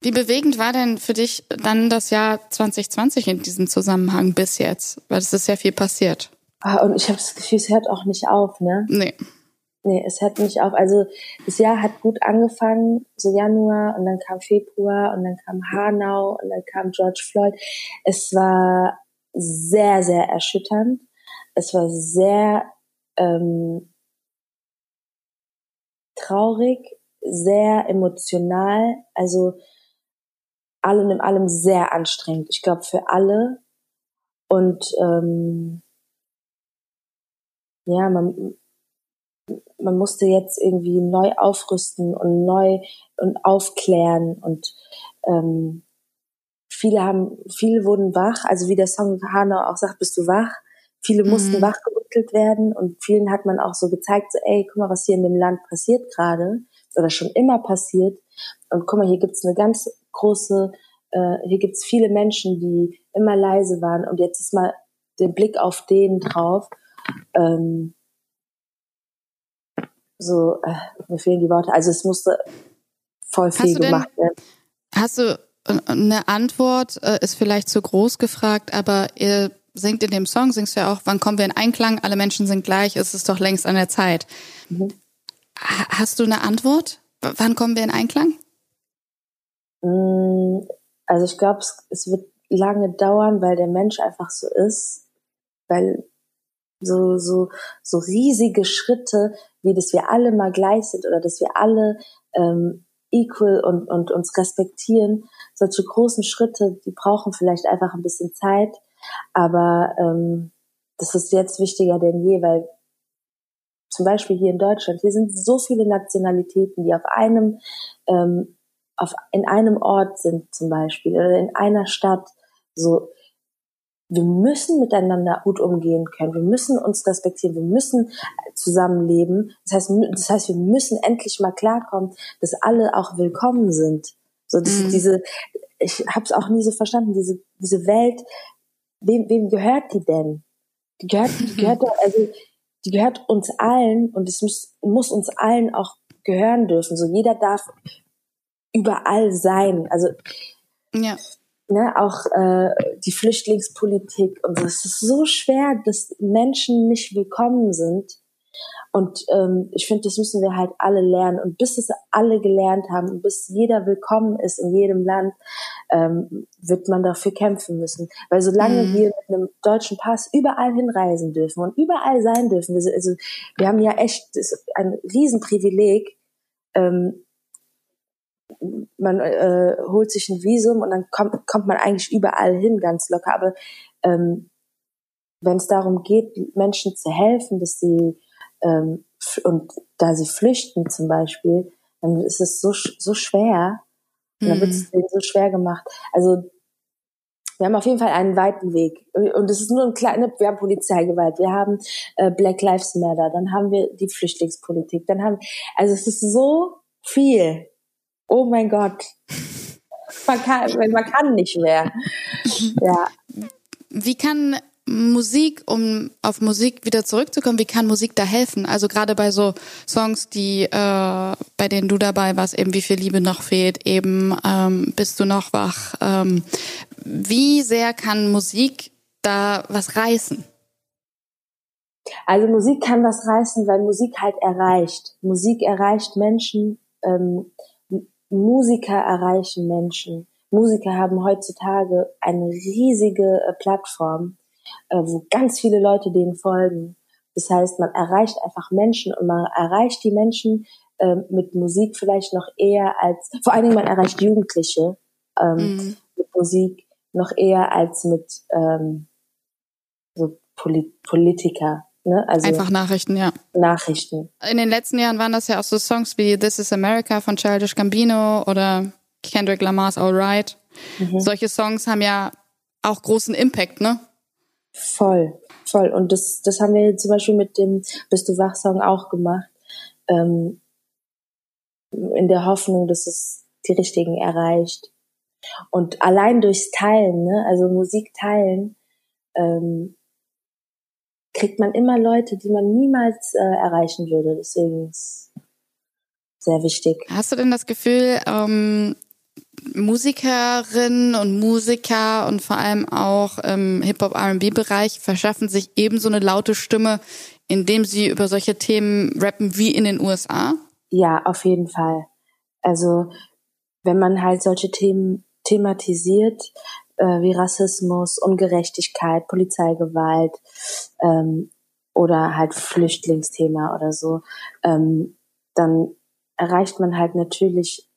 Wie bewegend war denn für dich dann das Jahr 2020 in diesem Zusammenhang bis jetzt? Weil es ist sehr viel passiert. Ah, und ich habe das Gefühl, es hört auch nicht auf, ne? Nee. Nee, es hört nicht auf. Also das Jahr hat gut angefangen, so Januar und dann kam Februar und dann kam Hanau und dann kam George Floyd. Es war sehr, sehr erschütternd. Es war sehr ähm, traurig, sehr emotional, also allem in allem sehr anstrengend. Ich glaube für alle. Und ähm, ja, man, man musste jetzt irgendwie neu aufrüsten und neu und aufklären und ähm, viele haben, viele wurden wach, also wie der Song Hanau auch sagt, bist du wach? Viele mussten mhm. wachgerüttelt werden und vielen hat man auch so gezeigt, so, ey, guck mal, was hier in dem Land passiert gerade oder schon immer passiert. Und guck mal, hier gibt's eine ganz große, äh, hier gibt's viele Menschen, die immer leise waren und jetzt ist mal den Blick auf den drauf. Ähm, so, äh, mir fehlen die Worte. Also es musste voll viel gemacht denn, werden. Hast du äh, eine Antwort, äh, ist vielleicht zu groß gefragt, aber ihr singt in dem Song, singst du ja auch, wann kommen wir in Einklang, alle Menschen sind gleich, ist es doch längst an der Zeit. Mhm. Hast du eine Antwort? Wann kommen wir in Einklang? Mm, also ich glaube, es, es wird lange dauern, weil der Mensch einfach so ist, weil so, so, so riesige Schritte, wie dass wir alle mal gleich sind oder dass wir alle ähm, equal und, und uns respektieren, solche großen Schritte, die brauchen vielleicht einfach ein bisschen Zeit, aber ähm, das ist jetzt wichtiger denn je, weil zum Beispiel hier in Deutschland, hier sind so viele Nationalitäten, die auf einem, ähm, auf, in einem Ort sind zum Beispiel oder in einer Stadt. So, wir müssen miteinander gut umgehen können. Wir müssen uns respektieren. Wir müssen zusammenleben. Das heißt, das heißt, wir müssen endlich mal klarkommen, dass alle auch willkommen sind. So, mhm. diese, ich habe es auch nie so verstanden. Diese, diese Welt, wem, wem gehört die denn? Die gehört, die gehört, also, die gehört uns allen und es muss, muss uns allen auch gehören dürfen. So, jeder darf überall sein. Also, ja ne, auch äh, die Flüchtlingspolitik und so. Es ist so schwer, dass Menschen nicht willkommen sind. Und ähm, ich finde, das müssen wir halt alle lernen. Und bis es alle gelernt haben und bis jeder willkommen ist in jedem Land, ähm, wird man dafür kämpfen müssen. Weil solange mhm. wir mit einem deutschen Pass überall hinreisen dürfen und überall sein dürfen, wir, also wir haben ja echt ein Riesenprivileg, ähm, man äh, holt sich ein Visum und dann kommt, kommt man eigentlich überall hin ganz locker. Aber ähm, wenn es darum geht, Menschen zu helfen, dass sie ähm, und da sie flüchten zum Beispiel, dann ist es so so schwer. Und dann wird es mhm. denen so schwer gemacht. Also wir haben auf jeden Fall einen weiten Weg. Und es ist nur ein kleiner, wir haben Polizeigewalt, wir haben äh, Black Lives Matter, dann haben wir die Flüchtlingspolitik, dann haben, also es ist so viel oh mein Gott, man kann, man kann nicht mehr. Ja. Wie kann Musik, um auf Musik wieder zurückzukommen, wie kann Musik da helfen? Also gerade bei so Songs, die, äh, bei denen du dabei warst, eben wie viel Liebe noch fehlt, eben ähm, bist du noch wach. Ähm, wie sehr kann Musik da was reißen? Also Musik kann was reißen, weil Musik halt erreicht. Musik erreicht Menschen. Ähm, Musiker erreichen Menschen. Musiker haben heutzutage eine riesige äh, Plattform, äh, wo ganz viele Leute denen folgen. Das heißt, man erreicht einfach Menschen und man erreicht die Menschen äh, mit Musik vielleicht noch eher als, vor allen Dingen man erreicht Jugendliche ähm, mhm. mit Musik noch eher als mit ähm, so Polit Politiker. Ne? Also Einfach Nachrichten, ja. Nachrichten. In den letzten Jahren waren das ja auch so Songs wie This is America von Childish Gambino oder Kendrick Lamar's Alright. Mhm. Solche Songs haben ja auch großen Impact, ne? Voll, voll. Und das, das haben wir zum Beispiel mit dem Bist du wach Song auch gemacht. Ähm, in der Hoffnung, dass es die Richtigen erreicht. Und allein durchs Teilen, ne, also Musik teilen, ähm, kriegt man immer Leute, die man niemals äh, erreichen würde. Deswegen ist sehr wichtig. Hast du denn das Gefühl, ähm, Musikerinnen und Musiker und vor allem auch im Hip-Hop-R&B-Bereich verschaffen sich ebenso eine laute Stimme, indem sie über solche Themen rappen wie in den USA? Ja, auf jeden Fall. Also wenn man halt solche Themen thematisiert, äh, wie Rassismus, Ungerechtigkeit, Polizeigewalt ähm, oder halt Flüchtlingsthema oder so, ähm, dann erreicht man halt natürlich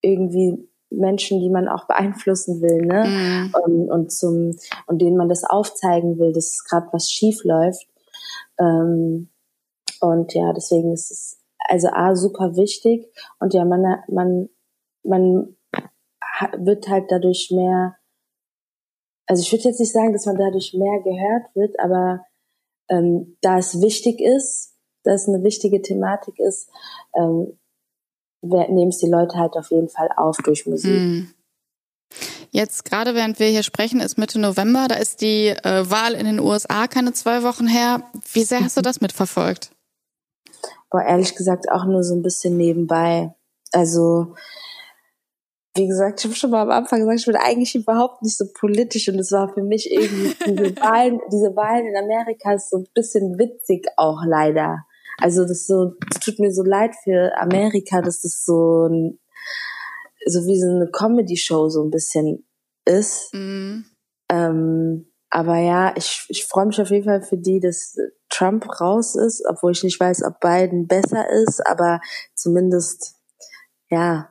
irgendwie Menschen, die man auch beeinflussen will, ne? Mhm. Und, und zum und denen man das aufzeigen will, dass gerade was schief läuft. Ähm, und ja, deswegen ist es also a super wichtig und ja, man man man wird halt dadurch mehr, also ich würde jetzt nicht sagen, dass man dadurch mehr gehört wird, aber ähm, da es wichtig ist, da es eine wichtige Thematik ist, ähm, nehmen es die Leute halt auf jeden Fall auf durch Musik. Mm. Jetzt gerade während wir hier sprechen, ist Mitte November, da ist die äh, Wahl in den USA keine zwei Wochen her. Wie sehr hast du das mitverfolgt? Boah, ehrlich gesagt auch nur so ein bisschen nebenbei. Also wie gesagt, ich habe schon mal am Anfang gesagt, ich bin eigentlich überhaupt nicht so politisch und es war für mich irgendwie diese Wahlen, diese Wahlen in Amerika ist so ein bisschen witzig auch leider. Also das so, das tut mir so leid für Amerika, dass das so ein, so wie so eine Comedy-Show so ein bisschen ist. Mhm. Ähm, aber ja, ich, ich freue mich auf jeden Fall für die, dass Trump raus ist, obwohl ich nicht weiß, ob Biden besser ist, aber zumindest, ja,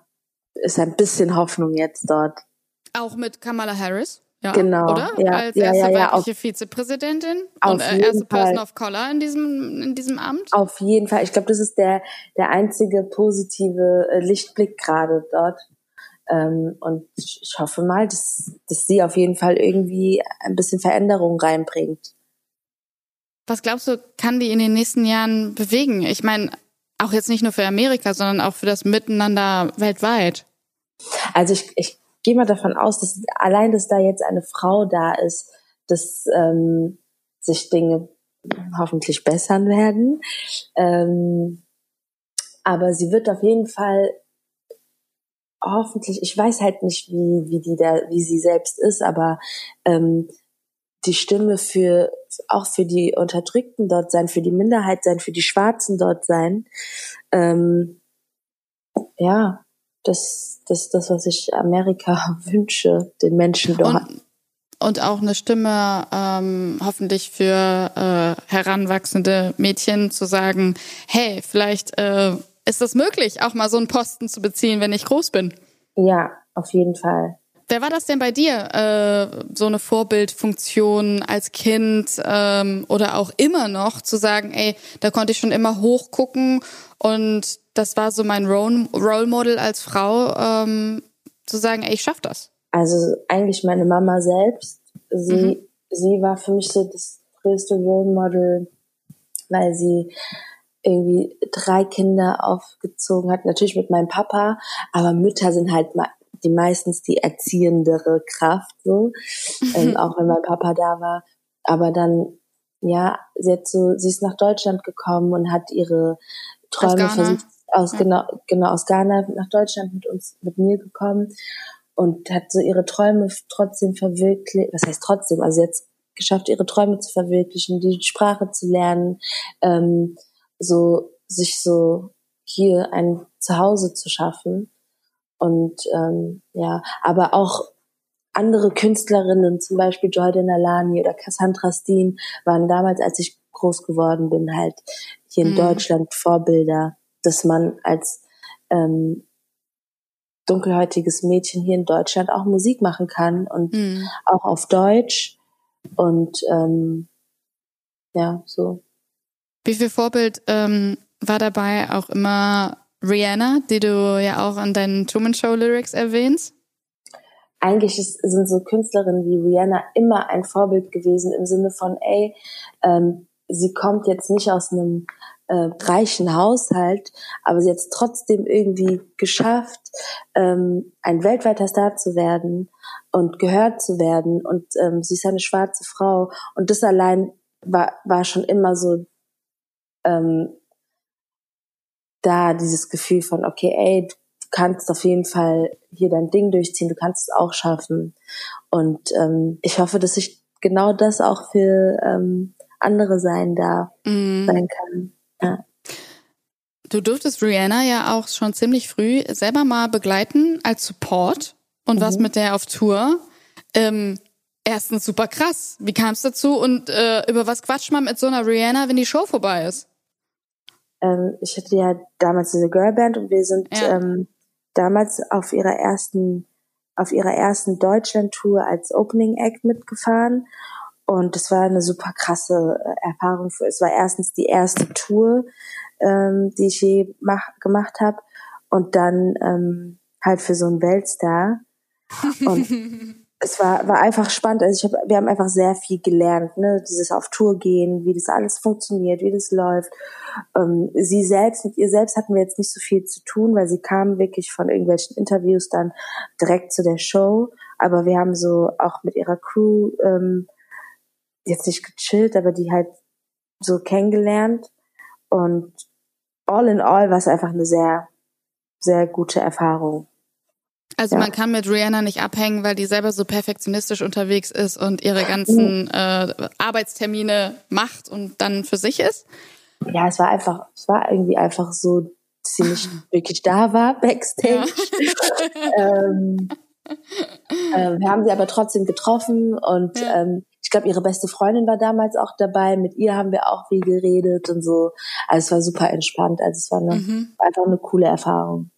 ist ein bisschen Hoffnung jetzt dort. Auch mit Kamala Harris? Ja, genau, oder? Ja, Als ja, erste ja, weibliche Vizepräsidentin auf und äh, erste Person Fall. of Color in diesem, in diesem Amt. Auf jeden Fall. Ich glaube, das ist der, der einzige positive äh, Lichtblick gerade dort. Ähm, und ich ich hoffe mal, dass, dass sie auf jeden Fall irgendwie ein bisschen Veränderung reinbringt. Was glaubst du, kann die in den nächsten Jahren bewegen? Ich meine, auch jetzt nicht nur für Amerika, sondern auch für das Miteinander weltweit. Also ich, ich gehe mal davon aus, dass allein, dass da jetzt eine Frau da ist, dass ähm, sich Dinge hoffentlich bessern werden. Ähm, aber sie wird auf jeden Fall hoffentlich, ich weiß halt nicht, wie, wie die da, wie sie selbst ist, aber ähm, die Stimme für auch für die Unterdrückten dort sein, für die Minderheit sein, für die Schwarzen dort sein. Ähm, ja, das, das ist das, was ich Amerika wünsche, den Menschen dort. Und, und auch eine Stimme ähm, hoffentlich für äh, heranwachsende Mädchen zu sagen, hey, vielleicht äh, ist das möglich, auch mal so einen Posten zu beziehen, wenn ich groß bin. Ja, auf jeden Fall. Wer war das denn bei dir? Äh, so eine Vorbildfunktion als Kind ähm, oder auch immer noch zu sagen, ey, da konnte ich schon immer hochgucken und das war so mein Role, Role Model als Frau, ähm, zu sagen, ey, ich schaff das. Also eigentlich meine Mama selbst. Sie, Mhm. sie war für mich so das größte Role Model, weil sie irgendwie drei Kinder aufgezogen hat. Natürlich mit meinem Papa, aber Mütter sind halt mal die meistens die erziehendere Kraft, so, ähm, auch wenn mein Papa da war. Aber dann, ja, sie hat so, sie ist nach Deutschland gekommen und hat ihre Träume versucht, aus Ja. genau, genau aus Ghana nach Deutschland mit uns, mit mir gekommen und hat so ihre Träume trotzdem verwirklicht. Was heißt trotzdem? Also jetzt geschafft, ihre Träume zu verwirklichen, die Sprache zu lernen, ähm, so sich so hier ein Zuhause zu schaffen. Und ähm, ja, aber auch andere Künstlerinnen, zum Beispiel Jordan Alani oder Cassandra Steen, waren damals, als ich groß geworden bin, halt hier in Mhm. Deutschland Vorbilder, dass man als ähm, dunkelhäutiges Mädchen hier in Deutschland auch Musik machen kann und Mhm. auch auf Deutsch und ähm, ja, so. Wie viel Vorbild ähm, war dabei auch immer Rihanna, die du ja auch in deinen Truman Show Lyrics erwähnst? eigentlich ist, sind so Künstlerinnen wie Rihanna immer ein Vorbild gewesen im Sinne von, ey, ähm, sie kommt jetzt nicht aus einem äh, reichen Haushalt, aber sie hat es trotzdem irgendwie geschafft, ähm, ein weltweiter Star zu werden und gehört zu werden. Und ähm, sie ist eine schwarze Frau. Und das allein war, war schon immer so ähm, da, dieses Gefühl von, okay, ey, du kannst auf jeden Fall hier dein Ding durchziehen, du kannst es auch schaffen. Und ähm, ich hoffe, dass ich genau das auch für ähm, andere sein darf, Mhm. sein kann. Ja. Du durftest Rihanna ja auch schon ziemlich früh selber mal begleiten als Support und was Mhm. mit der auf Tour. Ähm, erstens super krass. Wie kam es dazu und äh, über was quatscht man mit so einer Rihanna, wenn die Show vorbei ist? Ähm, ich hatte ja damals diese Girlband und wir sind Ja. ähm, damals auf ihrer ersten auf ihrer ersten Deutschland-Tour als Opening Act mitgefahren und es war eine super krasse äh, Erfahrung. Für, es war erstens die erste Tour, ähm, die ich je mach, gemacht habe und dann ähm, halt für so einen Weltstar und es war, war einfach spannend. Also ich hab, wir haben einfach sehr viel gelernt, ne? Dieses auf Tour gehen, wie das alles funktioniert, wie das läuft. Ähm, sie selbst, mit ihr selbst hatten wir jetzt nicht so viel zu tun, weil sie kam wirklich von irgendwelchen Interviews dann direkt zu der Show. Aber wir haben so auch mit ihrer Crew ähm, jetzt nicht gechillt, aber die halt so kennengelernt. Und all in all war es einfach eine sehr, sehr gute Erfahrung. Also Ja. man kann mit Rihanna nicht abhängen, weil die selber so perfektionistisch unterwegs ist und ihre ganzen äh, Arbeitstermine macht und dann für sich ist. ja, es war einfach, es war irgendwie einfach so, dass sie nicht wirklich da war, Backstage. ähm, ähm, wir haben sie aber trotzdem getroffen und Ja. ähm, ich glaube, ihre beste Freundin war damals auch dabei. Mit ihr haben wir auch viel geredet und so. Also es war super entspannt. Also es war eine, Mhm. einfach eine coole Erfahrung.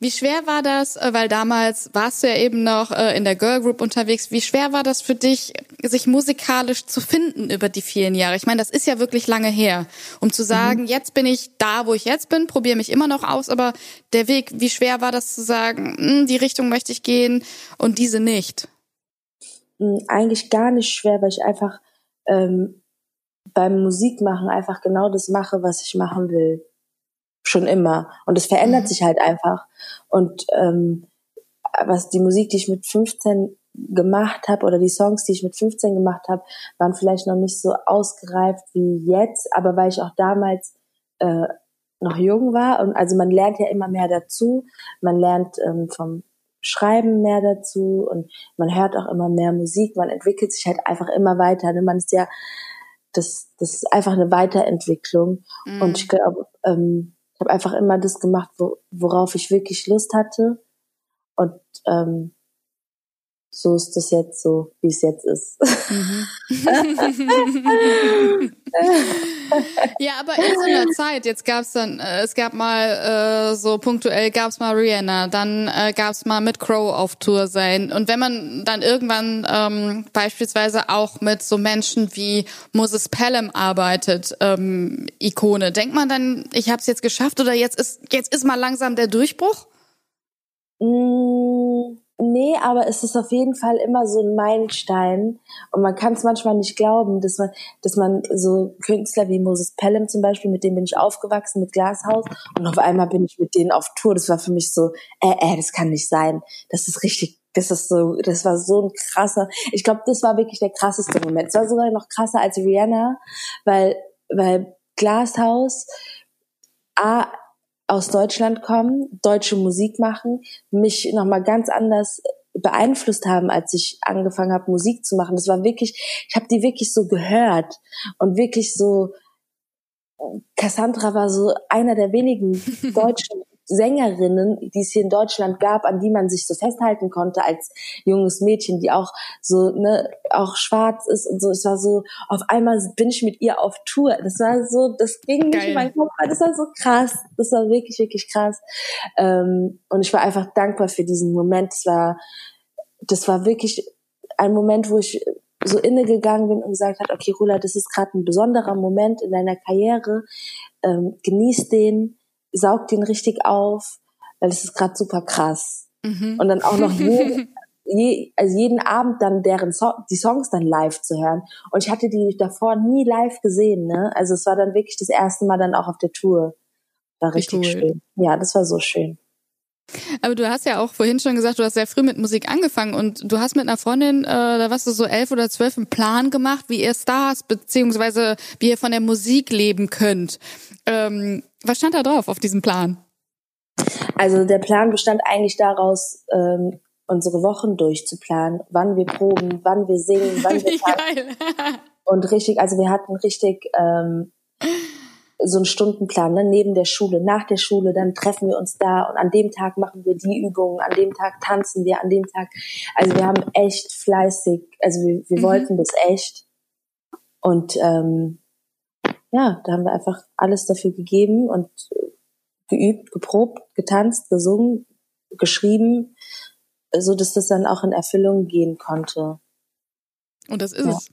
Wie schwer war das, äh, weil damals warst du ja eben noch äh, in der Girl Group unterwegs, wie schwer war das für dich, sich musikalisch zu finden über die vielen Jahre? Ich meine, das ist ja wirklich lange her, um zu sagen, mhm. jetzt bin ich da, wo ich jetzt bin, probiere mich immer noch aus, aber der Weg, wie schwer war das zu sagen, hm, die Richtung möchte ich gehen und diese nicht? Hm, eigentlich gar nicht schwer, weil ich einfach ähm, beim Musikmachen einfach genau das mache, was ich machen will schon immer. Und es verändert mhm. sich halt einfach. Und ähm, was die Musik, die ich mit 15 gemacht habe oder die Songs, die ich mit 15 gemacht habe, waren vielleicht noch nicht so ausgereift wie jetzt, aber weil ich auch damals äh, noch jung war und also man lernt ja immer mehr dazu, man lernt ähm, vom Schreiben mehr dazu und man hört auch immer mehr Musik, man entwickelt sich halt einfach immer weiter. Ne? Man ist ja, das, das ist einfach eine Weiterentwicklung mhm. und ich glaube, ähm, ich habe einfach immer das gemacht, wo, worauf ich wirklich Lust hatte. Und ähm, so ist das jetzt so, wie es jetzt ist. Mhm. ja, aber in so einer Zeit, jetzt gab's dann, äh, es gab mal äh, so punktuell gab's mal Rihanna, dann äh, gab's mal mit Crow auf Tour sein. Und wenn man dann irgendwann ähm, beispielsweise auch mit so Menschen wie Moses Pelham arbeitet, ähm, Ikone, denkt man dann, ich habe es jetzt geschafft oder jetzt ist jetzt ist mal langsam der Durchbruch? Mm Nee, aber es ist auf jeden Fall immer so ein Meilenstein. Und man kann es manchmal nicht glauben, dass man, dass man so Künstler wie Moses Pelham zum Beispiel, mit dem bin ich aufgewachsen, mit Glashaus. Und auf einmal bin ich mit denen auf Tour. Das war für mich so, äh, äh, das kann nicht sein. Das ist richtig, das ist so, das war so ein krasser, ich glaube, das war wirklich der krasseste Moment. Es war sogar noch krasser als Rihanna, weil, weil Glashaus, A, aus Deutschland kommen, deutsche Musik machen, mich nochmal ganz anders beeinflusst haben, als ich angefangen habe, Musik zu machen. Das war wirklich, ich habe die wirklich so gehört und wirklich so, Cassandra war so einer der wenigen deutschen Sängerinnen, die es hier in Deutschland gab, an die man sich so festhalten konnte als junges Mädchen, die auch so, ne, auch schwarz ist und so. Es war so, auf einmal bin ich mit ihr auf Tour. Das war so, das ging Geil. nicht in meinen Kopf, das war so krass. Das war wirklich, wirklich krass. Ähm, und ich war einfach dankbar für diesen Moment. Das war, das war wirklich ein Moment, wo ich so inne gegangen bin und gesagt hat, okay, Rula, das ist gerade ein besonderer Moment in deiner Karriere. Ähm, genieß den, saugt den richtig auf, weil es ist gerade super krass. Mhm. Und dann auch noch jeden, je, also jeden Abend dann deren so die Songs dann live zu hören. Und ich hatte die davor nie live gesehen, ne? Also es war dann wirklich das erste Mal dann auch auf der Tour. War richtig cool. schön. Ja, das war so schön. Aber du hast ja auch vorhin schon gesagt, du hast sehr früh mit Musik angefangen und du hast mit einer Freundin, äh, da warst du so elf oder zwölf, einen Plan gemacht, wie ihr Stars beziehungsweise wie ihr von der Musik leben könnt. Ähm, was stand da drauf auf diesem Plan? Also der Plan bestand eigentlich daraus, ähm, unsere Wochen durchzuplanen, wann wir proben, wann wir singen, wann wir tanzen. Und richtig, also wir hatten richtig ähm, so einen Stundenplan, ne, neben der Schule, nach der Schule, dann treffen wir uns da und an dem Tag machen wir die Übungen, an dem Tag tanzen wir, an dem Tag. Also wir haben echt fleißig, also wir, wir mhm. wollten das echt. Und ähm, ja, da haben wir einfach alles dafür gegeben und geübt, geprobt, getanzt, gesungen, geschrieben, so dass das dann auch in Erfüllung gehen konnte. Und das ist ja. es.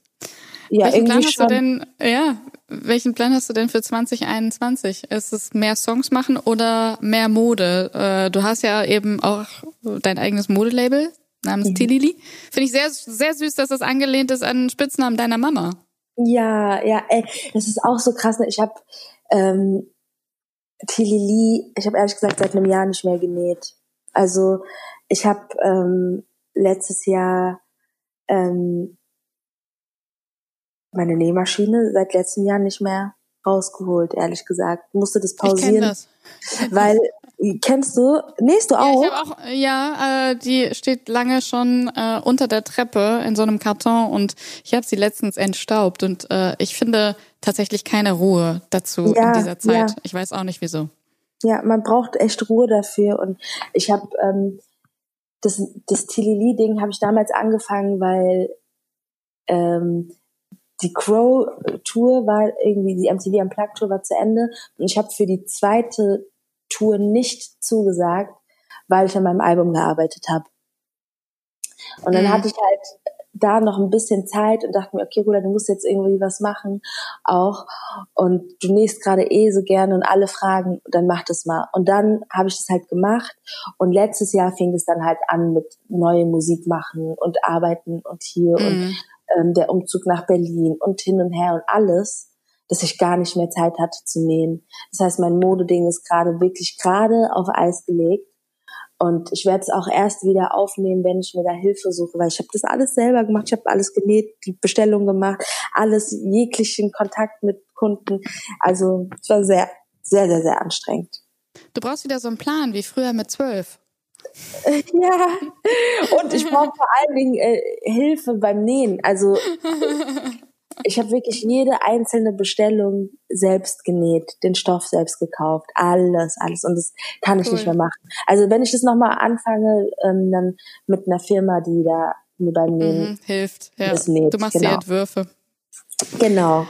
Ja, welchen Plan hast schon. du denn, ja, welchen Plan hast du denn für 2021? Ist es mehr Songs machen oder mehr Mode? Äh, du hast ja eben auch dein eigenes Modelabel namens mhm. Tilili. Finde ich sehr, sehr süß, dass das angelehnt ist an den Spitznamen deiner Mama. Ja, ja, ey, das ist auch so krass. Ne? Ich habe ähm, Tilili, ich habe ehrlich gesagt seit einem Jahr nicht mehr genäht. Also ich habe ähm, letztes Jahr ähm, meine Nähmaschine seit letztem Jahr nicht mehr rausgeholt, ehrlich gesagt. Musste das pausieren. Ich das. Weil, kennst du, nähst du auch? Ja, ich auch, ja äh, die steht lange schon äh, unter der Treppe in so einem Karton und ich habe sie letztens entstaubt und äh, ich finde tatsächlich keine Ruhe dazu ja, in dieser Zeit. Ja. Ich weiß auch nicht wieso. Ja, man braucht echt Ruhe dafür und ich habe ähm, das, das Tilili-Ding habe ich damals angefangen, weil ähm, die Crow Tour war irgendwie, die MTV Unplugged Tour war zu Ende und ich habe für die zweite Tour nicht zugesagt, weil ich an meinem Album gearbeitet habe. Und dann mhm. hatte ich halt da noch ein bisschen Zeit und dachte mir, okay, Rula, du musst jetzt irgendwie was machen auch und du nächst gerade eh so gerne und alle fragen, dann mach das mal. Und dann habe ich das halt gemacht und letztes Jahr fing es dann halt an mit neue Musik machen und arbeiten und hier mhm. und ähm, der Umzug nach Berlin und hin und her und alles, dass ich gar nicht mehr Zeit hatte zu nähen. Das heißt, mein Modeding ist gerade wirklich gerade auf Eis gelegt und ich werde es auch erst wieder aufnehmen, wenn ich mir da Hilfe suche, weil ich habe das alles selber gemacht. Ich habe alles genäht, die Bestellung gemacht, alles jeglichen Kontakt mit Kunden. Also es war sehr, sehr, sehr, sehr anstrengend. Du brauchst wieder so einen Plan wie früher mit zwölf. Ja, und ich brauche vor allen Dingen äh, Hilfe beim Nähen. Also ich habe wirklich jede einzelne Bestellung selbst genäht, den Stoff selbst gekauft, alles, alles. Und das kann ich cool. nicht mehr machen. Also wenn ich das nochmal anfange, ähm, dann mit einer Firma, die da mir beim Nähen mhm, hilft. Ja. Das näht. Du machst genau. die Entwürfe. Genau.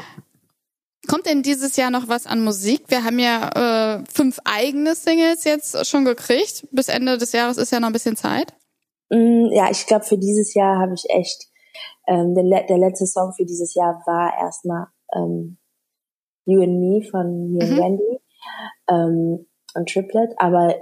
Kommt denn dieses Jahr noch was an Musik? Wir haben ja äh, fünf eigene Singles jetzt schon gekriegt. Bis Ende des Jahres ist ja noch ein bisschen Zeit. Mm, ja, ich glaube, für dieses Jahr habe ich echt ähm, der, der letzte Song für dieses Jahr war erstmal ähm, You and Me von mir mhm. und Wendy ähm, und Triplet, aber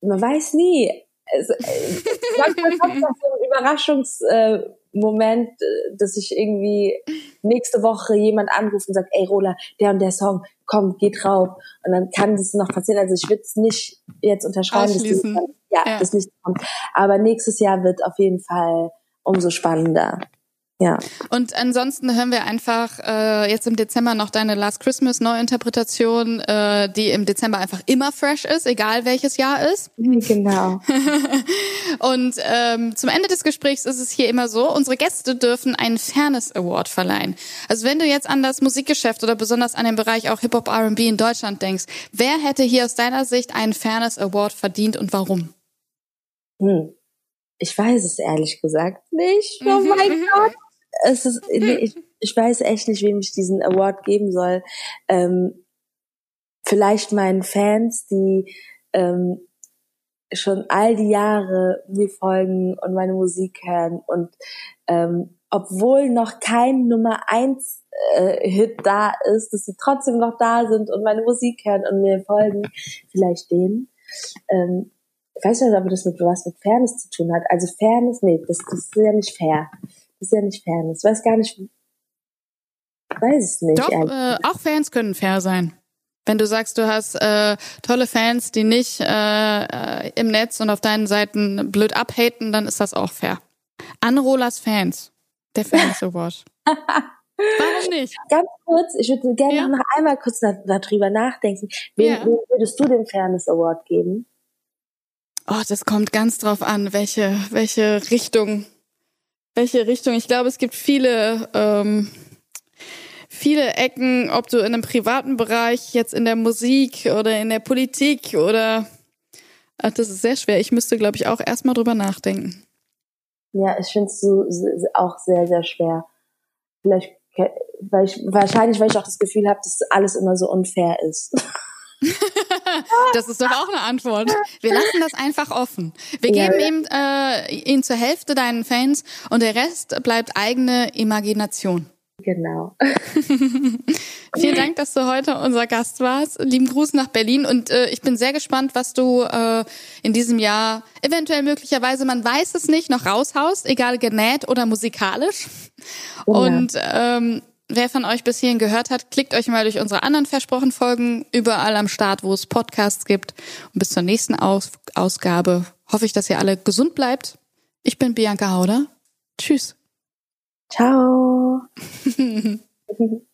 man weiß nie. Es, äh, manchmal kommt noch so ein Überraschungsmoment, äh, dass ich irgendwie nächste Woche jemand anruft und sagt, ey Rola, der und der Song, komm, geh drauf. Und dann kann das noch passieren. Also ich würde es nicht jetzt unterschreiben, dass das, ja, ja. das nicht kommt. Aber nächstes Jahr wird auf jeden Fall umso spannender. Ja. Und ansonsten hören wir einfach äh, jetzt im Dezember noch deine Last Christmas Neuinterpretation, äh, die im Dezember einfach immer fresh ist, egal welches Jahr ist. Genau. und ähm, zum Ende des Gesprächs ist es hier immer so, unsere Gäste dürfen einen Fairness Award verleihen. Also wenn du jetzt an das Musikgeschäft oder besonders an den Bereich auch Hip-Hop R&B in Deutschland denkst, wer hätte hier aus deiner Sicht einen Fairness Award verdient und warum? Hm. Ich weiß es ehrlich gesagt nicht. Oh mein Gott es ist, ich, ich weiß echt nicht, wem ich diesen Award geben soll. Ähm, vielleicht meinen Fans, die ähm, schon all die Jahre mir folgen und meine Musik hören und ähm, obwohl noch kein Nummer eins äh, Hit da ist, dass sie trotzdem noch da sind und meine Musik hören und mir folgen, vielleicht denen. Ähm, ich weiß nicht, ob das mit was mit Fairness zu tun hat. Also Fairness, nee, das, das ist ja nicht fair. Das ist ja nicht Fairness. Ich weiß gar nicht, weiß es nicht. Doch, äh, auch Fans können fair sein. Wenn du sagst, du hast äh, tolle Fans, die nicht äh, äh im Netz und auf deinen Seiten blöd abhaten, dann ist das auch fair. Anrolas Fans, der Fans Award. Warum nicht? Ganz kurz, ich würde gerne ja. noch einmal kurz darüber nachdenken. Wem, ja. wem würdest du den Fairness Award geben? Oh, das kommt ganz drauf an, welche, welche Richtung welche Richtung. Ich glaube, es gibt viele, ähm, viele Ecken, ob du in einem privaten Bereich, jetzt in der Musik oder in der Politik oder ach, das ist sehr schwer. Ich müsste, glaube ich, auch erstmal drüber nachdenken. Ja, ich finde es so, auch sehr, sehr schwer. Vielleicht, weil ich, wahrscheinlich, weil ich auch das Gefühl habe, dass alles immer so unfair ist. das ist doch auch eine Antwort. Wir lassen das einfach offen. Wir geben ja, ja. ihm äh, ihn zur Hälfte deinen Fans und der Rest bleibt eigene Imagination. Genau. Vielen Dank, dass du heute unser Gast warst. Lieben Gruß nach Berlin und äh, ich bin sehr gespannt, was du äh, in diesem Jahr eventuell möglicherweise, man weiß es nicht, noch raushaust, egal genäht oder musikalisch. Genau. Und ähm, Wer von euch bis hierhin gehört hat, klickt euch mal durch unsere anderen versprochen Folgen überall am Start, wo es Podcasts gibt. Und bis zur nächsten Aus Ausgabe hoffe ich, dass ihr alle gesund bleibt. Ich bin Bianca Hauder. Tschüss. Ciao.